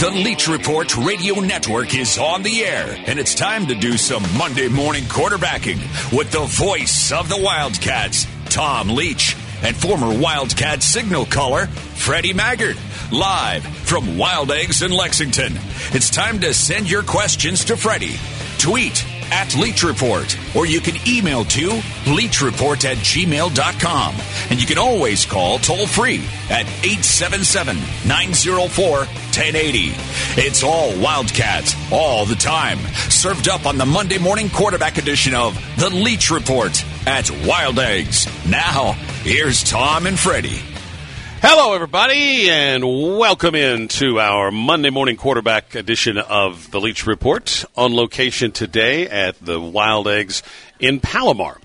The Leach Report Radio Network is on the air, and it's time to do some Monday morning quarterbacking with the voice of the Wildcats, Tom Leach, and former Wildcat signal caller, Freddie Maggard, live from Wild Eggs in Lexington. It's time to send your questions to Freddie. Tweet at Leach Report, or you can email to leachreport at gmail.com. And you can always call toll free at 877 904 1080. It's all Wildcats, all the time. Served up on the Monday morning quarterback edition of The Leach Report at Wild Eggs. Now, here's Tom and Freddie. Hello, everybody, and welcome in to our Monday morning quarterback edition of the Leach Report on location today at the Wild Eggs in Palomar.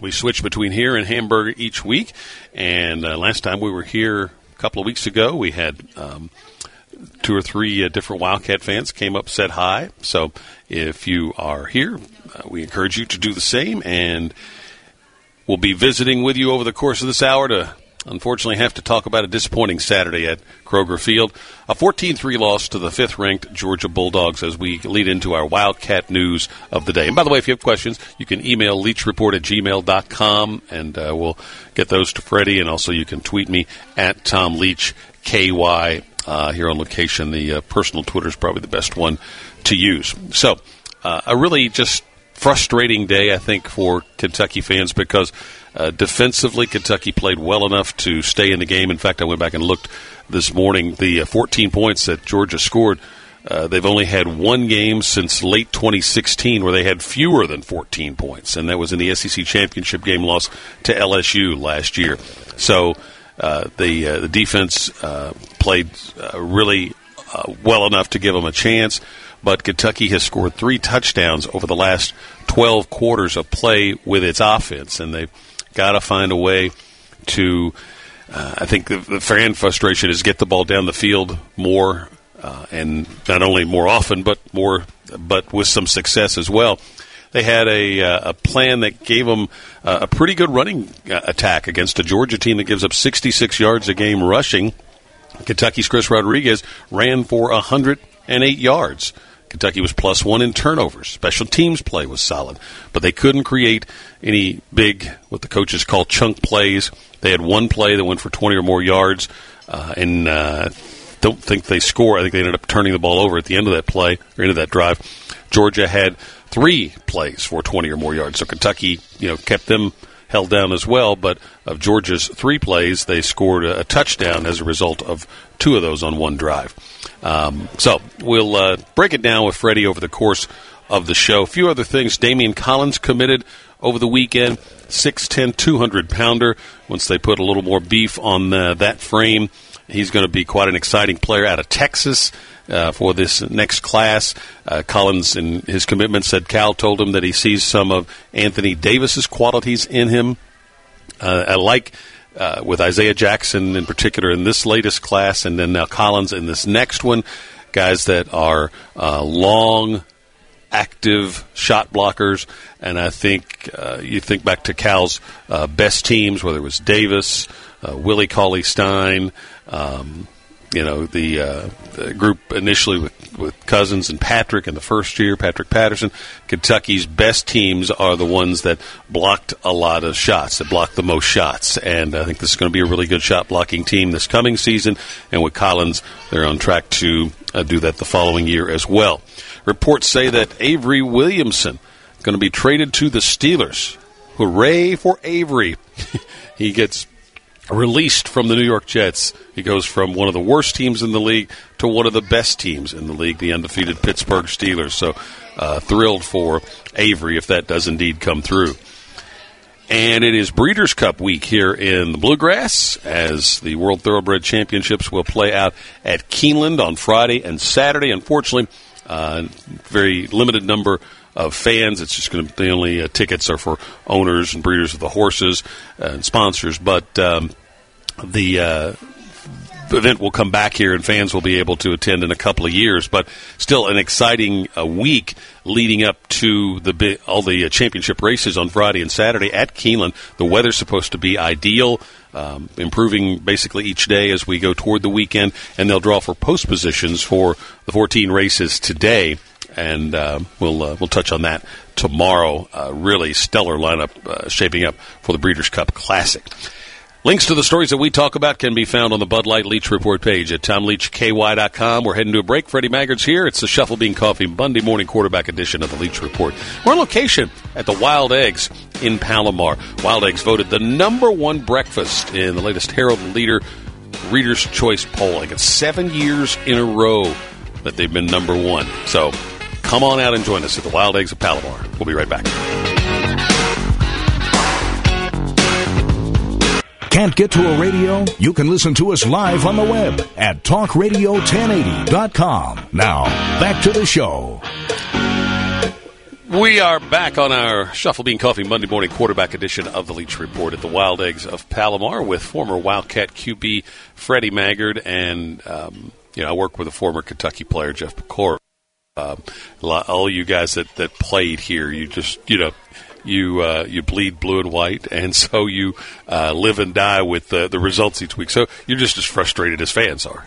We switch between here and Hamburg each week, and uh, last time we were here a couple of weeks ago, we had um, two or three uh, different Wildcat fans came up, said hi. So if you are here, uh, we encourage you to do the same, and we'll be visiting with you over the course of this hour to unfortunately have to talk about a disappointing Saturday at Kroger Field. A 14 3 loss to the fifth ranked Georgia Bulldogs as we lead into our Wildcat news of the day. And by the way, if you have questions, you can email leachreport at gmail.com and uh, we'll get those to Freddie. And also you can tweet me at Tom Leach, KY, uh, here on location. The uh, personal Twitter is probably the best one to use. So, uh, a really just frustrating day, I think, for Kentucky fans because uh, defensively, Kentucky played well enough to stay in the game. In fact, I went back and looked this morning. The uh, 14 points that Georgia scored, uh, they've only had one game since late 2016 where they had fewer than 14 points, and that was in the SEC championship game loss to LSU last year. So uh, the uh, the defense uh, played really well enough to give them a chance but Kentucky has scored three touchdowns over the last 12 quarters of play with its offense, and they've got to find a way to. Uh, I think the, the, fan frustration is get the ball down the field more, uh, and not only more often, but more, but with some success as well. They had a, uh, a plan that gave them a pretty good running uh, attack against a Georgia team that gives up 66 yards a game rushing. Kentucky's Chris Rodriguez ran for 108 yards. Kentucky was plus one in turnovers. Special teams play was solid, but they couldn't create any big, what the coaches call chunk plays. They had one play that went for 20 or more yards, uh, and uh, don't think they score. I think they ended up turning the ball over at the end of that play or end of that drive. Georgia had three plays for 20 or more yards, so Kentucky, you know, kept them held down as well. But of Georgia's three plays, they scored a, a touchdown as a result of two of those on one drive. Um, so we'll uh, break it down with Freddie over the course of the show. A few other things. Daimion Collins committed over the weekend. 6'10", 200 pounder. Once they put a little more beef on uh, that frame, he's going to be quite an exciting player out of Texas. Uh, for this next class. Uh, Collins, in his commitment, said Cal told him that he sees some of Anthony Davis's qualities in him. Uh, I like uh, with Isaiah Jackson in particular in this latest class, and then now Collins in this next one. Guys that are uh, long, active shot blockers, and I think uh, you think back to Cal's uh, best teams, whether it was Davis, uh, Willie Cauley Stein. Um, you know the, uh, the, group initially with, with Cousins and Patrick in the first year, Patrick Patterson. Kentucky's best teams are the ones that blocked a lot of shots, that blocked the most shots, and I think this is going to be a really good shot blocking team this coming season. And with Collins, they're on track to uh, do that the following year as well. Reports say that Avery Williamson going to be traded to the Steelers. Hooray for Avery! he gets released from the New York Jets. He goes from one of the worst teams in the league to one of the best teams in the league, the undefeated Pittsburgh Steelers. So uh, thrilled for Avery if that does indeed come through. And it is Breeders' Cup week here in the Bluegrass as the World Thoroughbred Championships will play out at Keeneland on Friday and Saturday. Unfortunately, uh, very limited number of fans. It's just going to the only uh, tickets are for owners and breeders of the horses and sponsors. But um, the uh, event will come back here and fans will be able to attend in a couple of years. But still, an exciting uh, week leading up to the all the uh, championship races on Friday and Saturday at Keeneland. The weather's supposed to be ideal. Um, improving basically each day as we go toward the weekend, and they'll draw for post positions for the 14 races today, and uh, we'll uh, we'll touch on that tomorrow. Really stellar lineup uh, shaping up for the Breeders' Cup Classic. Links to the stories that we talk about can be found on the Bud Light Leach Report page at TomLeachKY.com. We're heading to a break. Freddie Maggard's here. It's the Shuffle Bean Coffee Monday morning quarterback edition of the Leach Report. We're on location at the Wild Eggs in Palomar. Wild Eggs voted the number one breakfast in the latest Herald Leader Reader's Choice polling. It's seven years in a row that they've been number one. So come on out and join us at the Wild Eggs of Palomar. We'll be right back. Can't get to a radio? You can listen to us live on the web at talkradio1080.com. Now, back to the show. We are back on our Shuffle Bean Coffee Monday morning quarterback edition of the Leach Report at the Wild Eggs of Palomar with former Wildcat QB Freddie Maggard and um, you know I work with a former Kentucky player Jeff Piecoro. Um, all you guys that, that played here, you just you know you uh, you bleed blue and white, and so you uh, live and die with the, the results each week. So you're just as frustrated as fans are.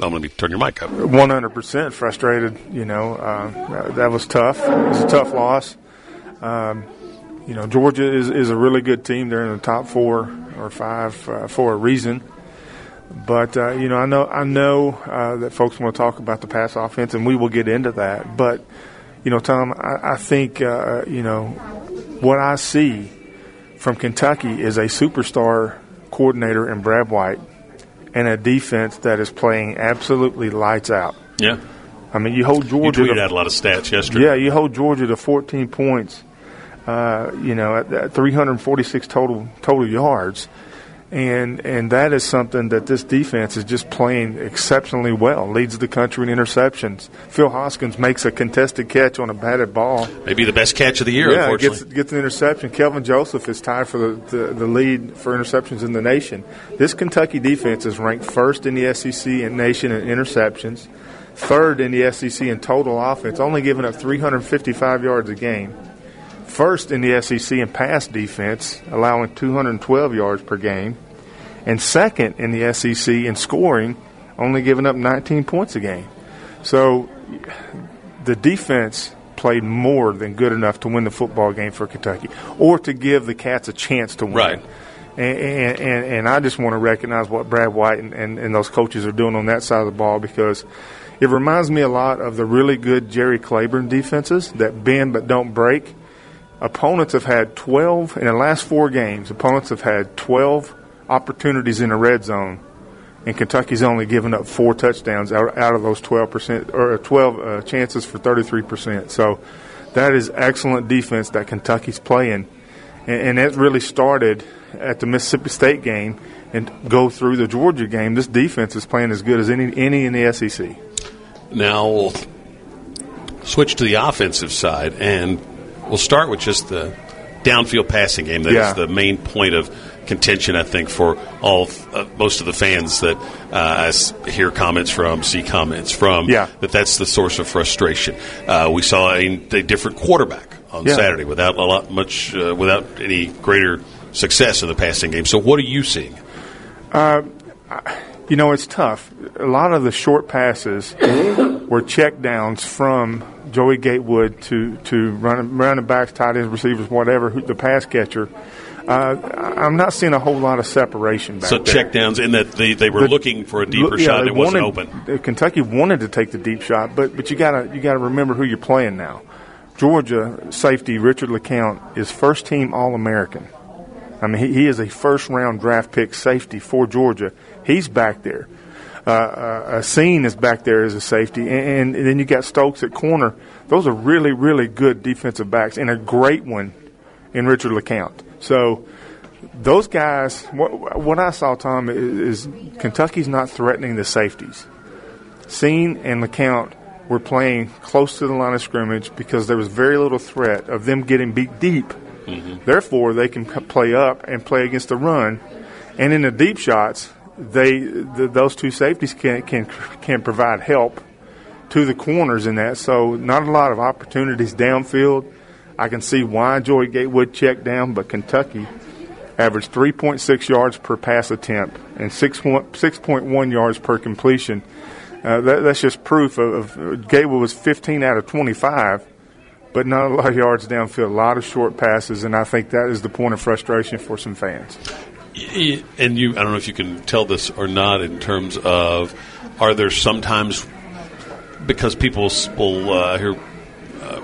I'm going to turn your mic up. 100% frustrated. You know, uh, that was tough. It was a tough loss. Um, you know, Georgia is, is a really good team. They're in the top four or five uh, for a reason. But uh, you know, I know I know uh, that folks want to talk about the pass offense, and we will get into that. But you know, Tom, I, I think, uh, you know, what I see from Kentucky is a superstar coordinator in Brad White and a defense that is playing absolutely lights out. Yeah. I mean, you hold Georgia. You tweeted to, out a lot of stats yesterday. Yeah, you hold Georgia to 14 points. Uh, you know, at, at 346 total total yards and and that is something that this defense is just playing exceptionally well. Leads the country in interceptions. Phil Hoskins makes a contested catch on a batted ball. Maybe the best catch of the year. Yeah, gets gets an interception. Kelvin Joseph is tied for the, the, the lead for interceptions in the nation. This Kentucky defense is ranked first in the SEC and nation in interceptions, third in the SEC in total offense, only giving up 355 yards a game first in the SEC in pass defense, allowing 212 yards per game, and second in the SEC in scoring, only giving up 19 points a game. So the defense played more than good enough to win the football game for Kentucky or to give the Cats a chance to win. Right. And, and, and I just want to recognize what Brad White and, and, and those coaches are doing on that side of the ball because it reminds me a lot of the really good Jerry Claiborne defenses that bend but don't break. Opponents have had 12, in the last four games, opponents have had 12 opportunities in the red zone, and Kentucky's only given up four touchdowns out, out of those 12 percent or 12 uh, chances for 33 percent. So that is excellent defense that Kentucky's playing, and, and that really started at the Mississippi State game and go through the Georgia game. This defense is playing as good as any any in the SEC. Now we'll switch to the offensive side, and we'll start with just the downfield passing game. That yeah. is the main point of contention, I think, for all uh, most of the fans that uh, I hear comments from, see comments from. Yeah. that that's the source of frustration. Uh, we saw a, a, different quarterback on yeah. Saturday without a lot much uh, without any greater success in the passing game. So, what are you seeing? Uh, you know, it's tough. A lot of the short passes were check downs from Joey Gatewood to to running running backs, tight ends, receivers, whatever, the pass catcher uh, I'm not seeing a whole lot of separation back so there. checkdowns in that they, they were the, looking for a deeper yeah, shot. It wasn't open. Kentucky wanted to take the deep shot, but but you gotta you gotta remember who you're playing now. Georgia safety Richard LeCounte is first team All American. I mean, he, he is a first round draft pick safety for Georgia. He's back there. Uh, Cine is back there as a safety, and, and then you got Stokes at corner. Those are really, really good defensive backs, and a great one in Richard LeCounte. So those guys, what, what I saw, Tom, is, is, Kentucky's not threatening the safeties. Cine and LeCounte were playing close to the line of scrimmage because there was very little threat of them getting beat deep. Mm-hmm. Therefore, they can play up and play against the run. And in the deep shots, they the, those two safeties can can can provide help to the corners in that. So not a lot of opportunities downfield. I can see why Joey Gatewood checked down, but Kentucky averaged 3.6 yards per pass attempt and 6, 6.1 yards per completion. Uh, that, that's just proof of, of Gatewood was 15 out of 25, but not a lot of yards downfield, a lot of short passes, and I think that is the point of frustration for some fans. And you, I don't know if you can tell this or not in terms of, are there sometimes because people will uh, hear uh,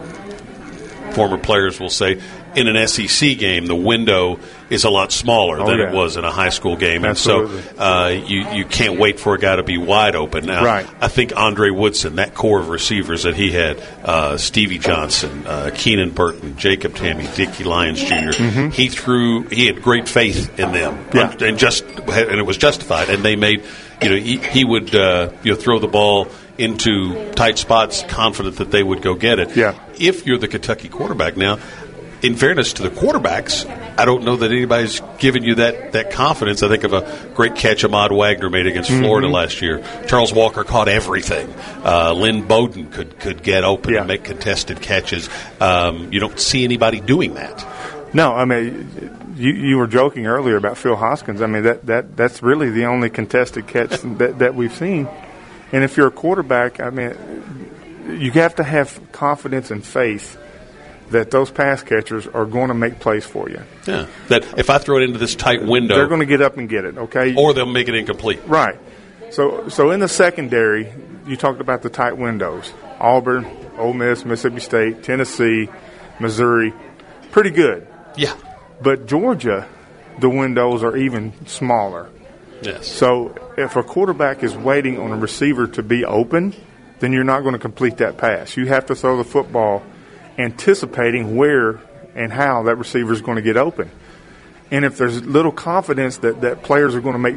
former players will say in an SEC game the window is a lot smaller Oh, than yeah. it was in a high school game, Absolutely. and so uh, you you can't wait for a guy to be wide open. Now, Right. I think Andre Woodson, that core of receivers that he had, uh, Stevie Johnson, uh, Keenan Burton, Jacob Tamme, Dicky Lyons junior he threw. He had great faith in them, Mm-hmm. Yeah. and just and it was justified. And they made, you know, he, he would uh, you know throw the ball into tight spots, confident that they would go get it. Yeah. If you're the Kentucky quarterback now. In fairness to the quarterbacks, I don't know that anybody's given you that, that confidence. I think of a great catch Ahmad Wagner made against Mm-hmm. Florida last year. Charles Walker caught everything. Uh, Lynn Bowden could, could get open Yeah. and make contested catches. Um, you don't see anybody doing that. No, I mean, you, you were joking earlier about Phil Hoskins. I mean, that, that that's really the only contested catch that, that we've seen. And if you're a quarterback, I mean, you have to have confidence and faith that those pass catchers are going to make plays for you. Yeah. That if I throw it into this tight window, They're going to get up and get it, okay? or they'll make it incomplete. Right. So, so in the secondary, you talked about the tight windows: Auburn, Ole Miss, Mississippi State, Tennessee, Missouri. Pretty good. Yeah. But Georgia, the windows are even smaller. Yes. So if a quarterback is waiting on a receiver to be open, then you're not going to complete that pass. You have to throw the football anticipating where and how that receiver is going to get open. And if there's little confidence that, that players are going to make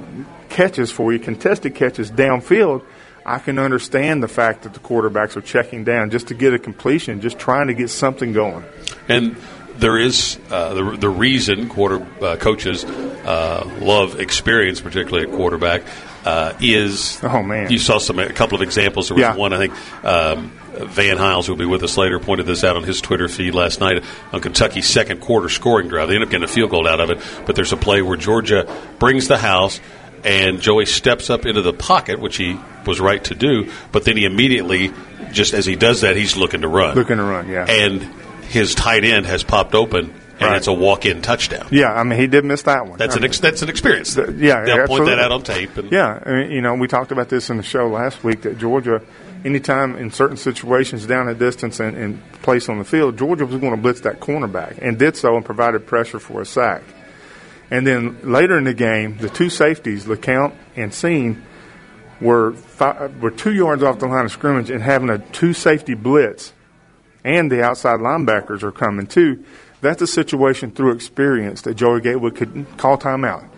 catches for you, contested catches downfield, I can understand the fact that the quarterbacks are checking down just to get a completion, just trying to get something going. And there is uh, the, the reason quarter uh, coaches uh, love experience, particularly at quarterback, uh, is Oh, man. you saw some a couple of examples. There was Yeah. one I think um, Van Hiles, who will be with us later, pointed this out on his Twitter feed last night on Kentucky's second quarter scoring drive. They end up getting a field goal out of it, but there's a play where Georgia brings the house. And Joey steps up into the pocket, which he was right to do, but then he immediately, just as he does that, he's looking to run. Looking to run, yeah. And his tight end has popped open, and Right. it's a walk-in touchdown. Yeah, I mean, he did miss that one. That's I an mean, ex- that's an experience. Yeah, they'll point that out on tape. And Yeah, I mean, you know, we talked about this in the show last week that Georgia, anytime in certain situations down a distance and, and place on the field, Georgia was going to blitz that cornerback and did so and provided pressure for a sack. And then later in the game, the two safeties, LeCounte and Cine, were fi- were two yards off the line of scrimmage and having a two safety blitz, and the outside linebackers are coming too. That's a situation through experience that Joey Gatewood could call timeout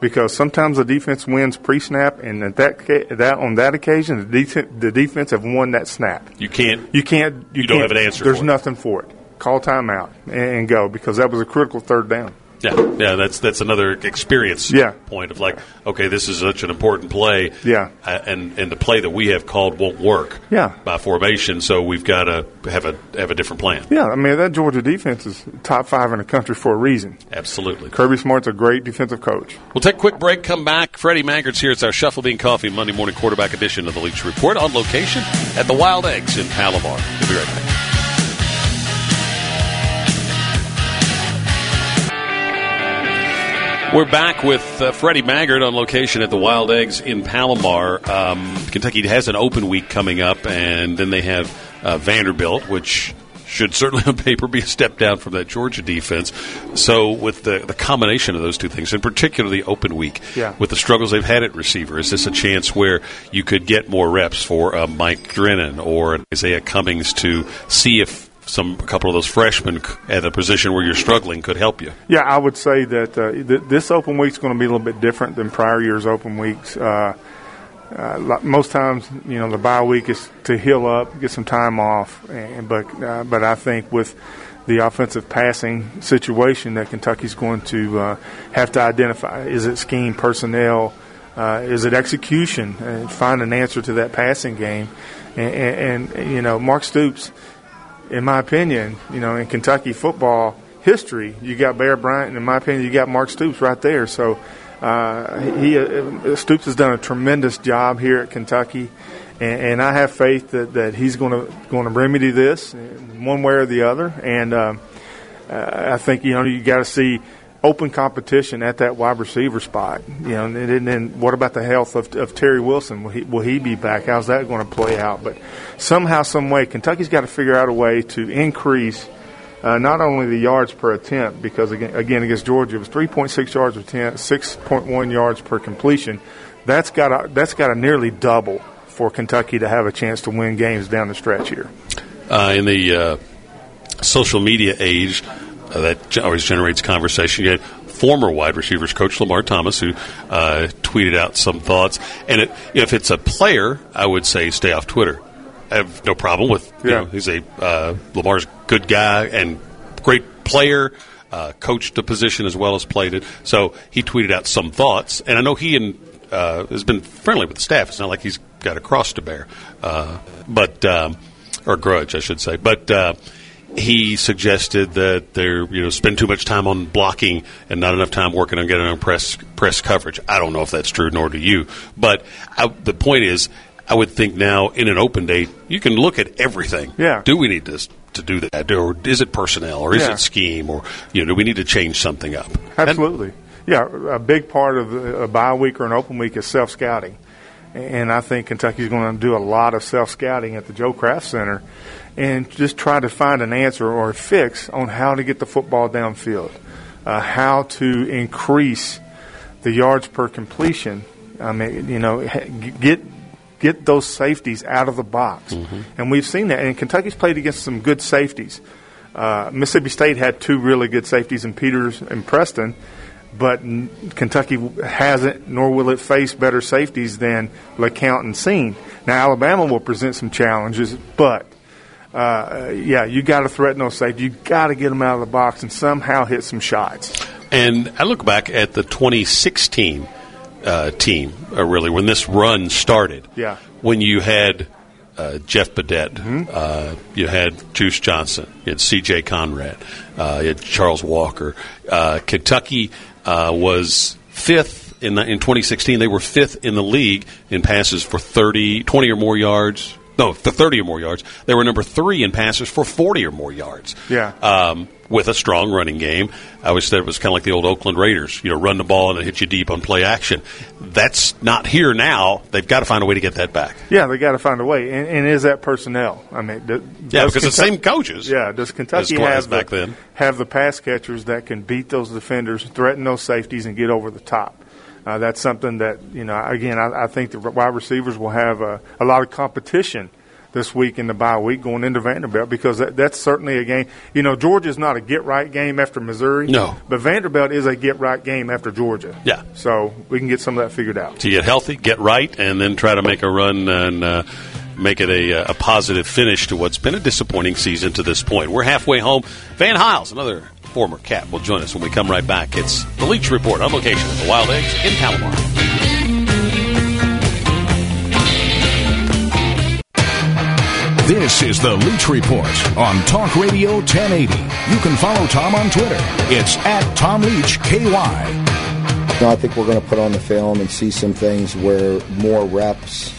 because sometimes the defense wins pre-snap, and at that that on that occasion, the, def- the defense have won that snap. you can't. You can't. You, You don't can't- have an answer There's for nothing for it. Call timeout and, and go because that was a critical third down. Yeah, yeah. That's that's another experience. Yeah. point of like, okay, this is such an important play. Yeah. and and the play that we have called won't work. Yeah. by formation, so we've got to have a have a different plan. Yeah, I mean that Georgia defense is top five in the country for a reason. Absolutely. Kirby Smart's a great defensive coach. We'll take a quick break, come back. Freddie Maggard's here. It's our Shuffle Bean Coffee Monday morning quarterback edition of the Leach Report on location at the Wild Eggs in Palomar. We'll be right back. We're back with uh, Freddie Maggard on location at the Wild Eggs in Palomar. Um, Kentucky has an open week coming up, and then they have uh, Vanderbilt, which should certainly on paper be a step down from that Georgia defense. So, with the, the combination of those two things, and particularly the open week, Yeah. with the struggles they've had at receiver, is this a chance where you could get more reps for uh, Mike Drennan or Izayah Cummings to see if some a couple of those freshmen at a position where you're struggling could help you? Yeah, I would say that uh, th- this open week's going to be a little bit different than prior years' open weeks. Uh, uh, most times, you know, the bye week is to heal up, get some time off, and, but uh, but I think with the offensive passing situation that Kentucky's going to uh, have to identify is it scheme personnel. Uh, is it execution? Uh, find an answer to that passing game, and, and, and you know Mark Stoops, in my opinion, you know in Kentucky football history, you got Bear Bryant, and in my opinion, you got Mark Stoops right there. So uh, he uh, Stoops has done a tremendous job here at Kentucky, and, and I have faith that, that he's going to going to remedy this one way or the other. And uh, I think you know you got to see open competition at that wide receiver spot. You know, and, then what about the health of, of Terry Wilson? Will he, will he be back? How's that going to play out? But somehow, some way, Kentucky's got to figure out a way to increase uh, not only the yards per attempt, because again, again against Georgia it was 3.6 yards per attempt, 6.1 yards per completion. That's got to, that's got to nearly double for Kentucky to have a chance to win games down the stretch here. Uh, in the uh, social media age, that always generates conversation. You had former wide receivers coach Lamar Thomas who uh, tweeted out some thoughts, and it, if it's a player, I would say stay off Twitter I have no problem with. You yeah. know, he's a uh, Lamar's good guy and great player. Uh, coached the position as well as played it. So he tweeted out some thoughts, and I know he and uh, has been friendly with the staff. It's not like he's got a cross to bear, uh, but um, or grudge, I should say. But uh, he suggested that they're you know spend too much time on blocking and not enough time working on getting on press press coverage. I don't know if that's true, nor do you. But I, the point is I would think now in an open day, you can look at everything. Yeah. Do we need to to do that, or is it personnel, or is yeah. it scheme, or you know, do we need to change something up? Absolutely. And, yeah, a big part of a bye week or an open week is self scouting, and I think Kentucky's going to do a lot of self scouting at the Joe Craft Center, and just try to find an answer or a fix on how to get the football downfield, uh, how to increase the yards per completion. I mean, you know, get get those safeties out of the box. Mm-hmm. And we've seen that. And Kentucky's played against some good safeties. Uh, Mississippi State had two really good safeties in Peters and Preston, but Kentucky hasn't, nor will it face better safeties than LeCounte and Cine. Now, Alabama will present some challenges, but uh, yeah, you got to threaten those safeties. You got to get them out of the box and somehow hit some shots. And I look back at the 2016 uh, team, uh, really, when this run started. Yeah. When you had uh, Jeff Badet, mm-hmm. Uh, you had Juice Johnson, you had C.J. Conrad, uh, you had Charles Walker. Uh, Kentucky was fifth in, the, in 2016. They were fifth in the league in passes for 30, 20 or more yards. No, for 30 or more yards. They were number three in passes for 40 or more yards. Yeah. Um, with a strong running game. I always said it was kind of like the old Oakland Raiders, you know, run the ball and it hit you deep on play action. That's not here now. They've got to find a way to get that back. Yeah, they got to find a way. And, and is that personnel? I mean, does yeah, because Kentucky, the same coaches. Yeah, does Kentucky have the, back then have the pass catchers that can beat those defenders, threaten those safeties, and get over the top? Uh, that's something that you know. Again, I, I think the wide receivers will have a, a lot of competition this week in the bye week going into Vanderbilt because that, that's certainly a game. You know, Georgia's not a get right game after Missouri. No. But Vanderbilt is a get right game after Georgia. Yeah. So we can get some of that figured out. To get healthy, get right, and then try to make a run and. Uh, make it a, a, positive finish to what's been a disappointing season to this point. We're halfway home. Van Hiles, another former Cat, will join us when we come right back. It's the Leach Report on location at the Wild Eggs in Palomar. This is the Leach Report on Talk Radio 1080. You can follow Tom on Twitter. It's at Tom Leach KY. I think we're going to put on the film and see some things where more reps,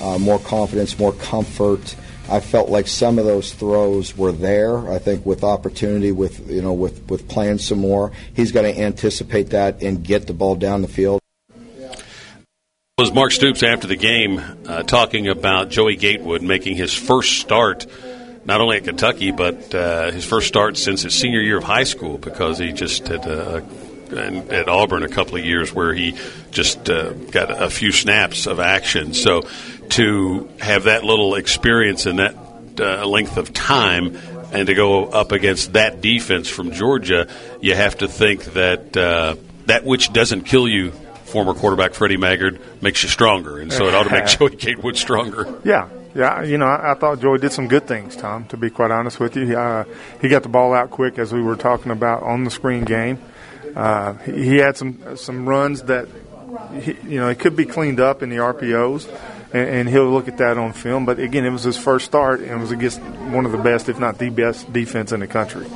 uh, more confidence, more comfort. I felt like some of those throws were there. I think with opportunity, with you know, with with playing some more, he's going to anticipate that and get the ball down the field was Mark Stoops after the game uh, talking about Joey Gatewood making his first start, not only at Kentucky, but uh, his first start since his senior year of high school because he just had uh, at Auburn a couple of years where he just uh, got a few snaps of action. So to have that little experience in that uh, length of time and to go up against that defense from Georgia, you have to think that uh, that which doesn't kill you former quarterback Freddie Maggard makes you stronger, and so it ought to make Joey Gatewood stronger. Yeah, yeah. You know, I, I, thought Joey did some good things, Tom. To be quite honest with you, uh, he got the ball out quick, as we were talking about on the screen game. Uh, he had some some runs that he, you know, it could be cleaned up in the RPOs, and, and, he'll look at that on film. But again, it was his first start, and was against one of the best, if not the best, defense in the country.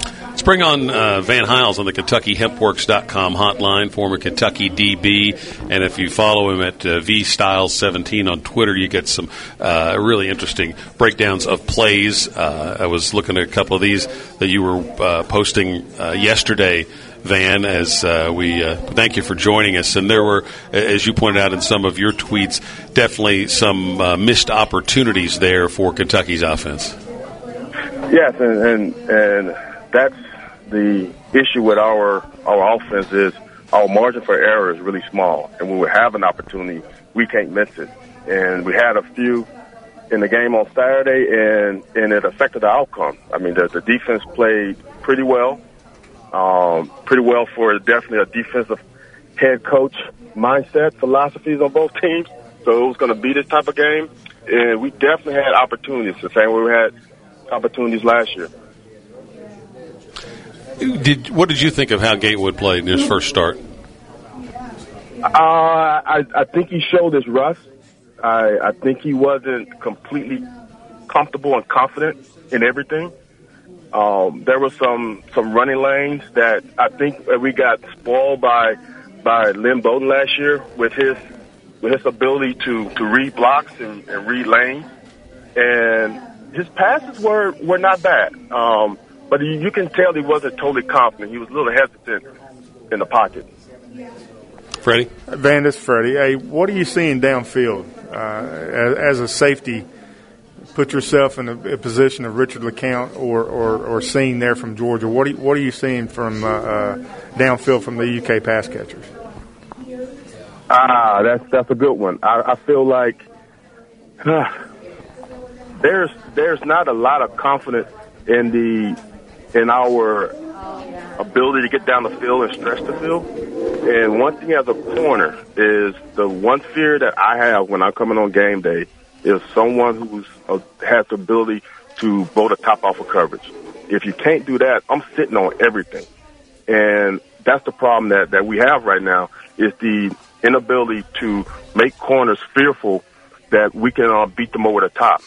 Let's bring on uh, Van Hiles on the KentuckyHempWorks.com hotline, former Kentucky DB. And if you follow him at uh, VStyles17 on Twitter, you get some uh, really interesting breakdowns of plays. Uh, I was looking at a couple of these that you were uh, posting uh, yesterday. Van, as uh, we uh, thank you for joining us. And there were, as you pointed out in some of your tweets, definitely some uh, missed opportunities there for Kentucky's offense. Yes, and and, and that's the issue with our our offense is our margin for error is really small, and when we have an opportunity, we can't miss it. And we had a few in the game on Saturday, and and it affected the outcome. I mean, the, the defense played pretty well, um, pretty well for definitely a defensive head coach mindset philosophies on both teams. So it was going to be this type of game, and we definitely had opportunities. The same way we had opportunities last year. Did what did you think of how Gatewood played in his first start? Uh, I, I think he showed his rust. I, I think he wasn't completely comfortable and confident in everything. Um, there were some some running lanes that I think we got spoiled by by Lynn Bowden last year with his with his ability to to read blocks and, and read lanes, and his passes were were not bad. Um, but he, you can tell he wasn't totally confident. He was a little hesitant in the pocket. Freddie? Van, this Freddie. Hey, what are you seeing downfield uh, as, as, a safety? Put yourself in a, a, position of Richard LeCounte or, or, or Cine there from Georgia. What are you, what are you seeing from uh, uh, downfield from the UK pass catchers? Ah, that's that's a good one. I, I feel like there's there's not a lot of confidence in the in our ability to get down the field and stretch the field. And one thing as a corner is the one fear that I have when I'm coming on game day is someone who's uh, has the ability to blow the top off of coverage. If you can't do that, I'm sitting on everything. And that's the problem that, that we have right now is the inability to make corners fearful that we can uh, beat them over the top.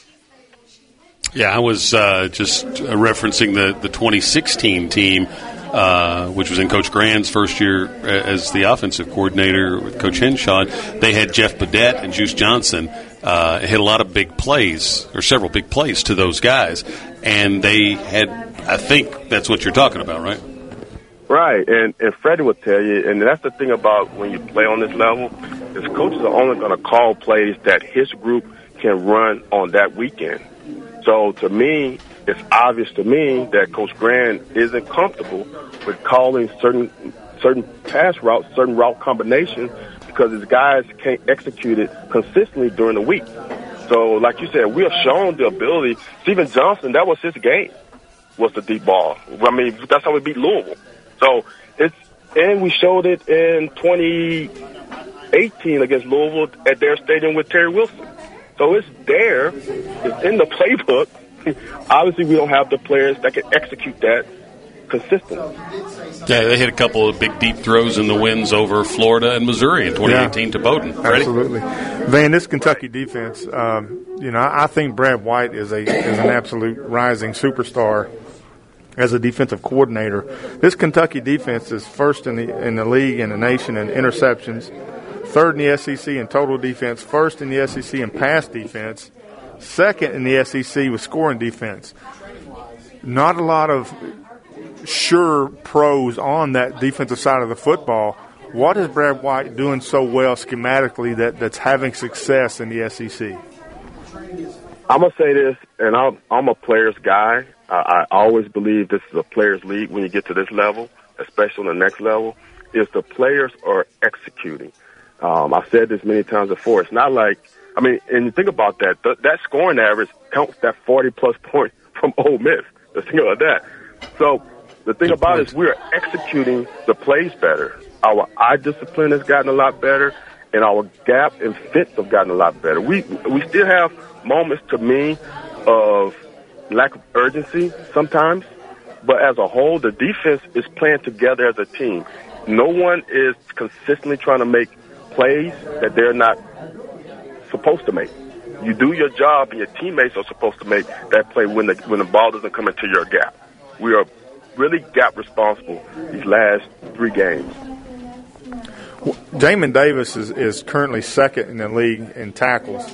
Yeah, I was uh, just referencing the, the 2016 team, uh, which was in Coach Gran's first year as the offensive coordinator with Coach Hinshaw. They had Jeff Badet and Juice Johnson uh, hit a lot of big plays, or several big plays to those guys. And they had, I think that's what you're talking about, right? Right, and, and Freddie will tell you, and that's the thing about when you play on this level, is coaches are only going to call plays that his group can run on that weekend. So to me, it's obvious to me that Coach Gran isn't comfortable with calling certain certain pass routes, certain route combinations, because his guys can't execute it consistently during the week. So, like you said, we have shown the ability. Stephen Johnson, that was his game, was the deep ball. I mean, that's how we beat Louisville. So it's and we showed it in 2018 against Louisville at their stadium with Terry Wilson. So it's there. It's in the playbook. Obviously, we don't have the players that can execute that consistently. Yeah, they hit a couple of big deep throws in the wins over Florida and Missouri in 2018 yeah, to Bowden. Ready? Absolutely, Van. This Kentucky defense, um, you know, I think Brad White is a is an absolute rising superstar as a defensive coordinator. This Kentucky defense is first in the in the league in the nation in interceptions third in the SEC in total defense, first in the SEC in pass defense, second in the SEC with scoring defense. Not a lot of sure pros on that defensive side of the football. What is Brad White doing so well schematically that, that's having success in the SEC? I'm gonna say this, and I'm, I'm a players guy. I, I always believe this is a players league when you get to this level, especially on the next level. Is the players are executing. Um, I've said this many times before. It's not like, I mean, and you think about that, th- that scoring average counts that 40 plus point from Ole Miss. Let's think about that. So the thing about it is we're executing the plays better. Our eye discipline has gotten a lot better, and our gap and fits have gotten a lot better. We we still have moments to me of lack of urgency sometimes, but as a whole, the defense is playing together as a team. No one is consistently trying to make plays that they're not supposed to make. You do your job, and your teammates are supposed to make that play when the when the ball doesn't come into your gap. We are really got responsible these last three games. Jamin Davis is, is currently second in the league in tackles.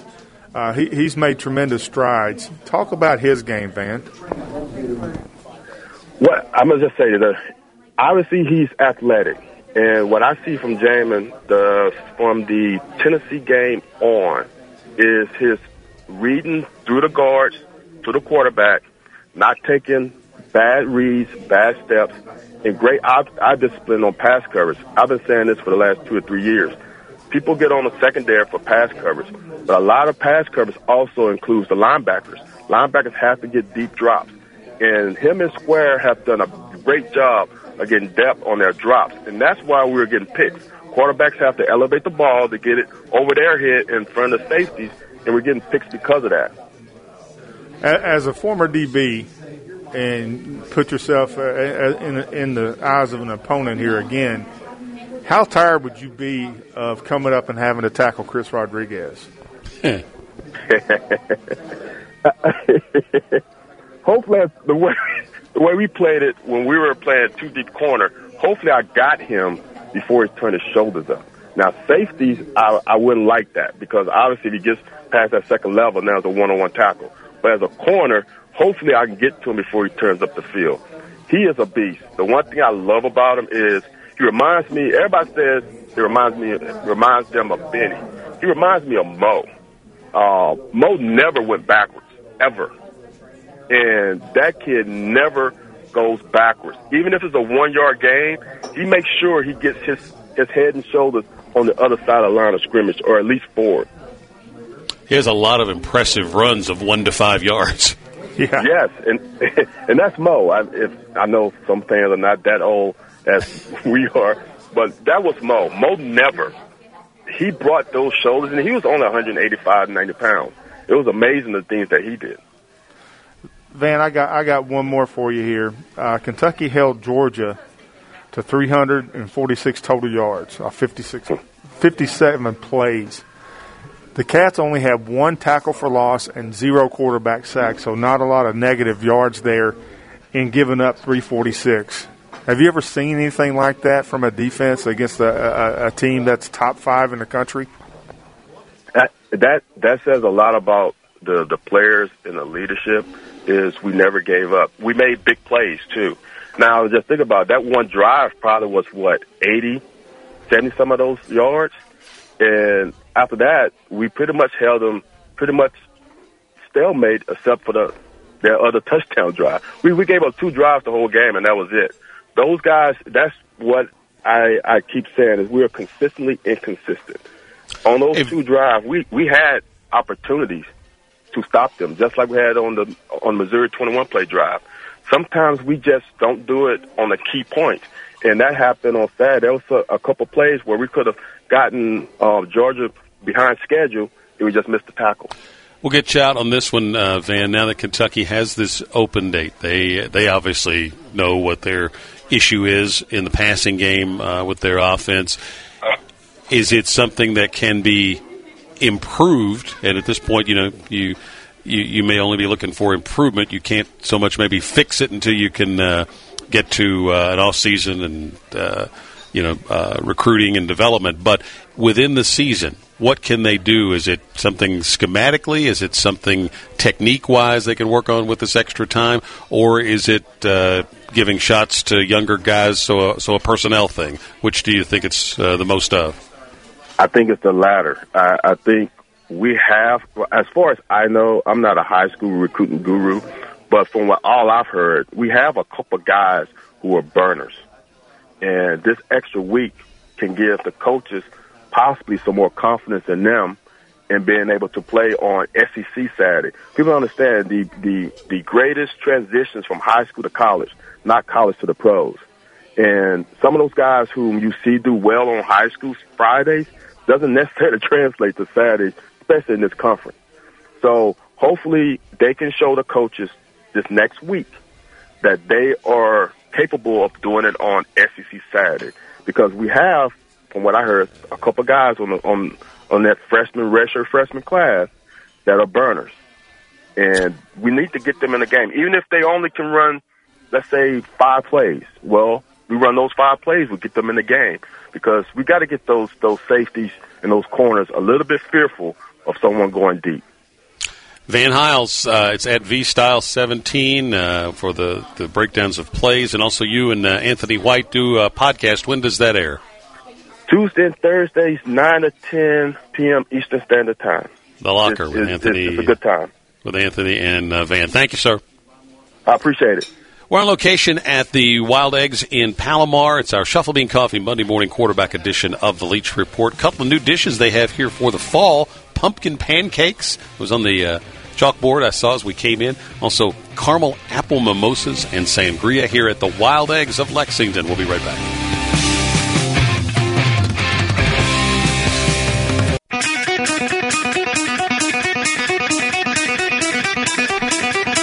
Uh, he, he's made tremendous strides. Talk about his game, Van. What I'm gonna just say that obviously he's athletic, and what I see from Jamin the from the Tennessee game on is his reading through the guards to the quarterback, not taking bad reads, bad steps, and great eye, eye discipline on pass coverage. I've been saying this for the last two or three years. People get on the secondary for pass coverage, but a lot of pass coverage also includes the linebackers. Linebackers have to get deep drops, and him and Square have done a great job of getting depth on their drops, and that's why we're getting picks. Quarterbacks have to elevate the ball to get it over their head in front of safeties, and we're getting picks because of that. As a former DB, and put yourself uh, in, in the eyes of an opponent here again, how tired would you be of coming up and having to tackle Chris Rodriguez? hopefully, the way the way we played it when we were playing two deep corner, hopefully I got him before he turned his shoulders up. Now safeties, I, I wouldn't like that because obviously if he gets past that second level, now it's a one-on-one tackle. But as a corner, hopefully I can get to him before he turns up the field. He is a beast. The one thing I love about him is he reminds me. Everybody says he reminds me reminds them of Benny. He reminds me of Mo. Uh, Mo never went backwards ever, and that kid never goes backwards. Even if it's a one yard game, he makes sure he gets his his head and shoulders on the other side of the line of scrimmage, or at least forward. He has a lot of impressive runs of one to five yards. Yeah. Yes, and and that's Mo. I, if I know some fans are not that old as we are, but that was Mo. Mo never. He brought those shoulders, and he was only 185, 90 pounds. It was amazing the things that he did. Van, I got I got one more for you here. Uh, Kentucky held Georgia to 346 total yards, uh, 56, 57 plays. The Cats only have one tackle for loss and zero quarterback sacks, so not a lot of negative yards there in giving up 346. Have you ever seen anything like that from a defense against a, a, a team that's top five in the country? That, that that says a lot about the the players and the leadership. Is we never gave up. We made big plays too. Now just think about it. that one drive. Probably was what 80, 70 some of those yards, and after that, we pretty much held them pretty much stalemate except for the their other touchdown drive. We we gave up two drives the whole game, and that was it. Those guys, that's what I I keep saying is we are consistently inconsistent. On those if, two drives, we we had opportunities to stop them, just like we had on the on Missouri 21 play drive. Sometimes we just don't do it on a key point, and that happened on Saturday. There was a, a couple plays where we could have gotten uh, Georgia behind schedule, and we just missed the tackle. We'll get you out on this one, uh, Van. Now that Kentucky has this open date, they they obviously know what their issue is in the passing game uh, with their offense. Is it something that can be improved? And at this point, you know you. You, you may only be looking for improvement. You can't so much maybe fix it until you can uh, get to uh, an off season and uh, you know uh, recruiting and development. But within the season, what can they do? Is it something schematically? Is it something technique wise they can work on with this extra time, or is it uh, giving shots to younger guys? So, a, so a personnel thing. Which do you think it's uh, the most of? I think it's the latter. I, I think we have, as far as I know, I'm not a high school recruiting guru, but from what all I've heard, we have a couple of guys who are burners, and this extra week can give the coaches possibly some more confidence in them and being able to play on SEC Saturday. People understand the, the, the greatest transitions from high school to college, not college to the pros. And some of those guys whom you see do well on high school Fridays doesn't necessarily translate to Saturdays, especially in this conference. So hopefully they can show the coaches this next week that they are capable of doing it on SEC Saturday because we have from what I heard, a couple guys on the, on on that freshman redshirt freshman class that are burners, and we need to get them in the game, even if they only can run, let's say five plays. Well, we run those five plays, we get them in the game because we got to get those those safeties and those corners a little bit fearful of someone going deep. Van Hiles, uh, it's at V Style 17 uh, for the, the breakdowns of plays, and also you and uh, Anthony White do a podcast. When does that air? Tuesday and Thursdays, 9 to 10 p.m. Eastern Standard Time. The locker it's, with it's, Anthony. It's, a good time. With Anthony and uh, Van. Thank you, sir. I appreciate it. We're on location at the Wild Eggs in Palomar. It's our Shuffle Bean Coffee Monday morning quarterback edition of the Leach Report. A couple of new dishes they have here for the fall. Pumpkin pancakes it was on the uh, chalkboard I saw as we came in. Also, caramel apple mimosas and sangria here at the Wild Eggs of Lexington. We'll be right back.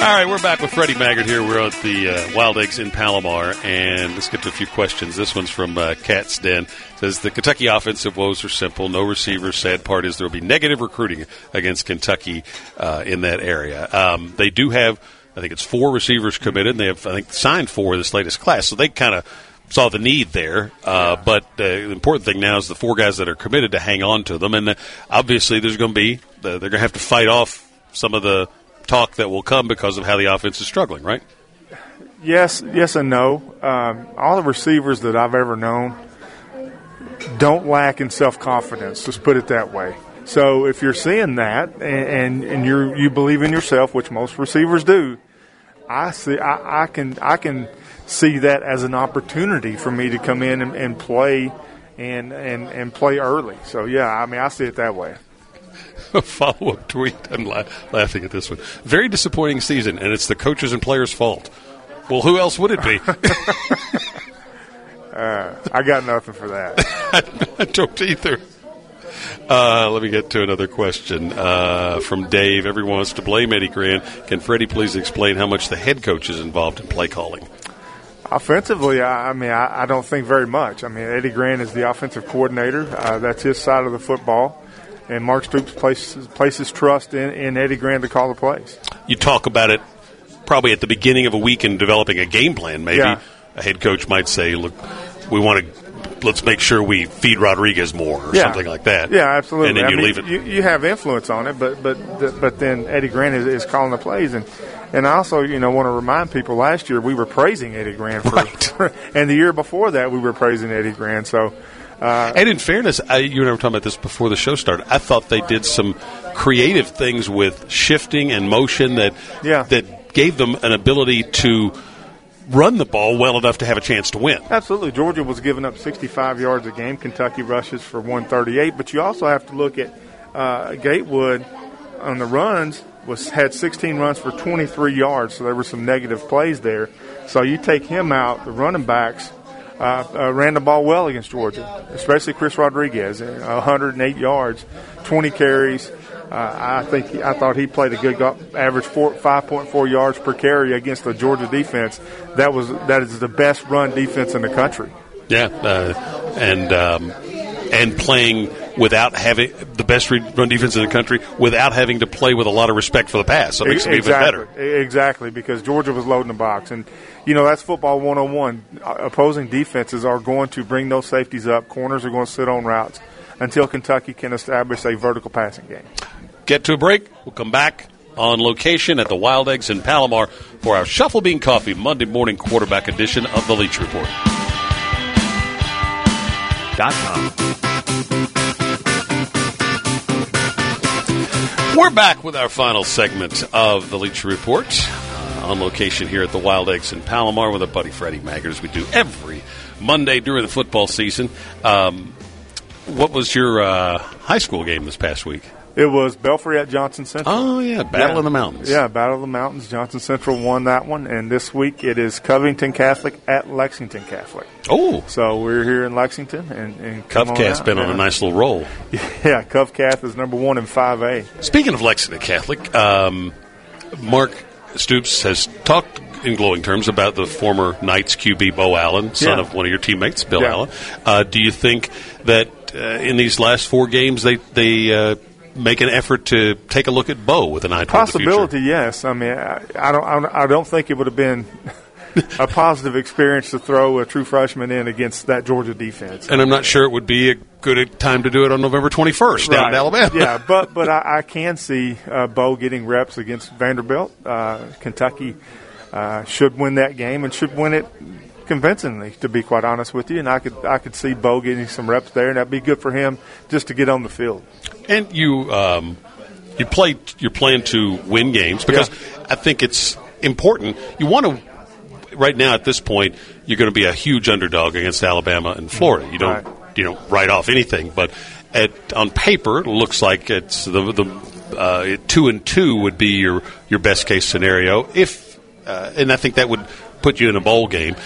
All right, we're back with Freddie Maggard here. We're at the uh, Wild Eggs in Palomar, and let's get to a few questions. This one's from uh, Cat's Den. It says the Kentucky offensive woes are simple: no receivers. Sad part is there will be negative recruiting against Kentucky uh, in that area. Um, they do have, I think it's four receivers committed. And they have, I think, signed four this latest class, so they kind of saw the need there. Uh, but uh, the important thing now is the four guys that are committed to hang on to them, and uh, obviously there's going to be they're going to have to fight off some of the talk that will come because of how the offense is struggling, right? Yes, yes, and no. Um, all the receivers that I've ever known don't lack in self confidence. Let's put it that way. So if you're seeing that and, and, and you you believe in yourself, which most receivers do, I see I, I can I can see that as an opportunity for me to come in and, and play and, and and play early. So yeah, I mean I see it that way. a follow up tweet. I'm la- laughing at this one. Very disappointing season, and it's the coaches and players' fault. Well, who else would it be? uh, I got nothing for that. I don't either. Uh, let me get to another question uh, from Dave. Everyone wants to blame Eddie Gran. Can Freddie please explain how much the head coach is involved in play calling? Offensively, I, I mean, I, I, don't think very much. I mean, Eddie Gran is the offensive coordinator. Uh, that's his side of the football and Mark Stoops places, places trust in, in Eddie Gran to call the plays. You talk about it probably at the beginning of a week in developing a game plan. Maybe yeah. a head coach might say, "Look, we want to." Let's make sure we feed Rodriguez more, or yeah. something like that. Yeah, absolutely. And then I you mean, leave it. You, you, have influence on it, but but but then Eddie Gran is, is calling the plays, and and I also, you know, want to remind people last year we were praising Eddie Gran for, right. and the year before that we were praising Eddie Gran. So uh, and in fairness, I, you and I were talking about this before the show started. I thought they did some creative things with shifting and motion that yeah. that gave them an ability to run the ball well enough to have a chance to win. Absolutely. Georgia was giving up 65 yards a game. Kentucky rushes for 138. But you also have to look at uh, Gatewood on the runs was had 16 runs for 23 yards. So there were some negative plays there. So you take him out, the running backs uh, uh, ran the ball well against Georgia, especially Chris Rodriguez, 108 yards, 20 carries. Uh, I think I thought he played a good go- average four, 5.4 yards per carry against the Georgia defense. That was that is the best run defense in the country. Yeah, uh, and um, and playing without having the best run defense in the country without having to play with a lot of respect for the pass. So it makes exactly. it even better. Exactly, because Georgia was loading the box. And, you know, that's football 101. Uh, opposing defenses are going to bring those safeties up. Corners are going to sit on routes until Kentucky can establish a vertical passing game. Get to a break. We'll come back on location at the Wild Eggs in Palomar for our Shuffle Bean Coffee Monday morning quarterback edition of the Leach Report. Dot com. We're back with our final segment of the Leach Report uh, on location here at the Wild Eggs in Palomar with our buddy Freddie Maggard, as we do every Monday during the football season. Um, what was your uh, high school game this past week? It was Belfry at Johnson Central. Oh yeah, Battle yeah. of the Mountains. Yeah, Battle of the Mountains. Johnson Central won that one, and this week it is Covington Catholic at Lexington Catholic. Oh, so we're here in Lexington, and, and Covcath's been on a nice little roll. Yeah, Covcath is number one in five A. Speaking of Lexington Catholic, um, Mark Stoops has talked in glowing terms about the former Knights QB Bo Allen, son Yeah. of one of your teammates, Bill. Allen. Uh, do you think that uh, in these last four games they they uh, make an effort to take a look at Bo with an eye toward the future? Possibility, yes. I mean, I. I don't- I don't think it would have been a positive experience to throw a true freshman in against that Georgia defense. And I'm not sure it would be a good time to do it on November 21st down Right. in Alabama. yeah, but but I, I can see uh, Bo getting reps against Vanderbilt. Uh, Kentucky uh, should win that game and should win it convincingly. To be quite honest with you, and I could I could see Bo getting some reps there, and that'd be good for him just to get on the field. And you um, you play you're playing to win games because I think it's important. You want to right now at this point you're going to be a huge underdog against Alabama and Florida. You don't Right. you don't write off anything, but at on paper it looks like it's the the uh, two and two would be your your best case scenario if uh, and I think that would put you in a bowl game.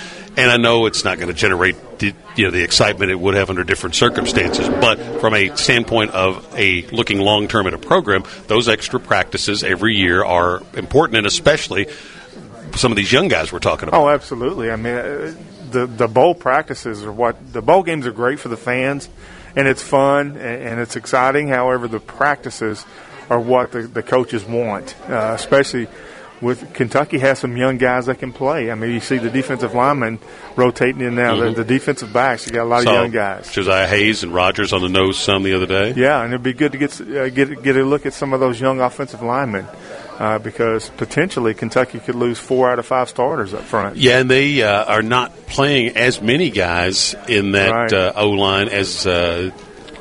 And I know it's not going to generate the, you know the excitement it would have under different circumstances, but from a standpoint of a looking long term at a program, those extra practices every year are important, and especially some of these young guys we're talking about. Oh, absolutely. I mean, uh, the the bowl practices are what the bowl games are great for the fans, and it's fun and, and it's exciting. However, the practices are what the, the coaches want, uh, especially with Kentucky has some young guys that can play. I mean, you see the defensive linemen rotating in now. The, the defensive backs, you got a lot Saw of young guys. Josiah Hayes and Rogers on the nose some the other day. Yeah, and it'd be good to get uh, get get a look at some of those young offensive linemen. Uh, because potentially Kentucky could lose four out of five starters up front. Yeah, and they uh, are not playing as many guys in that Right. uh, O line as uh,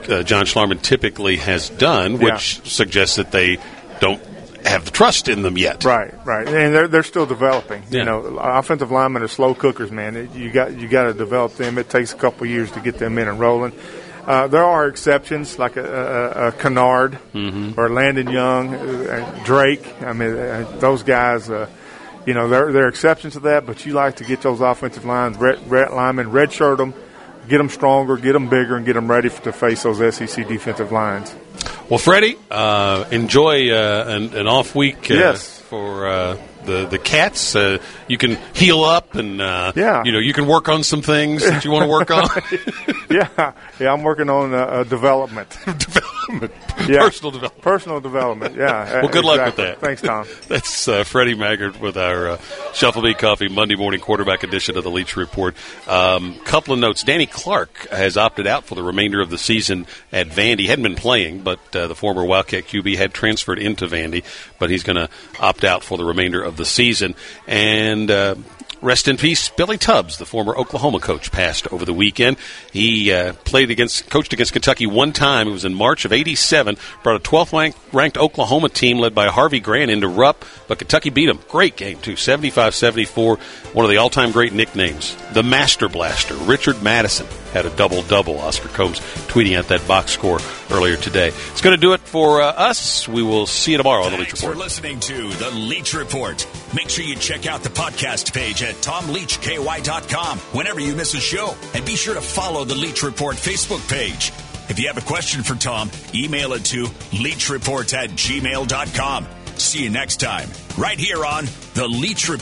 uh, John Schlarman typically has done, which Yeah. suggests that they don't have the trust in them yet. Right, right, and they're they're still developing. Yeah. You know, offensive linemen are slow cookers, man. It- You got you got to develop them. It takes a couple years to get them in and rolling. Uh, there are exceptions, like a, a, a Kinnard Mm-hmm. or Landon Young, uh, Drake. I mean, uh, those guys. Uh, you know, they're they're exceptions to that. But you like to get those offensive lines, red, red linemen, redshirt them, get them stronger, get them bigger, and get them ready f- to face those SEC defensive lines. Well, Freddie, uh, enjoy uh, an, an off week uh, Yes. for uh, the the cats. Uh, you can heal up, and uh, Yeah. you know you can work on some things that you want to work on. yeah, yeah, I'm working on development. development, Yeah. personal development. Personal development, yeah. Well, good luck with that. Thanks, Tom. That's uh, Freddie Maggard with our uh, Shuffle Bee Coffee Monday morning quarterback edition of the Leach Report. Um, couple of notes. Danny Clark has opted out for the remainder of the season at Vandy. Hadn't been playing, but uh, the former Wildcat QB had transferred into Vandy, but he's going to opt out for the remainder of the season. And uh, Rest in peace, Billy Tubbs, the former Oklahoma coach, passed over the weekend. He uh, played against, coached against Kentucky one time. It was in March of '87. Brought a 12th ranked, Oklahoma team led by Harvey Grant into Rupp, but Kentucky beat them. Great game too, 75-74. One of the all-time great nicknames, the Master Blaster. Richard Madison had a double-double. Oscar Combs tweeting out that box score earlier today. It's going to do it for uh, us. We will see you tomorrow on the Leach Thanks for Report. listening to the Leach Report. Make sure you check out the podcast page at tomleachky.com whenever you miss a show. And be sure to follow the Leach Report Facebook page. If you have a question for Tom, email it to leachreport at gmail.com. See you next time, right here on the Leach Report.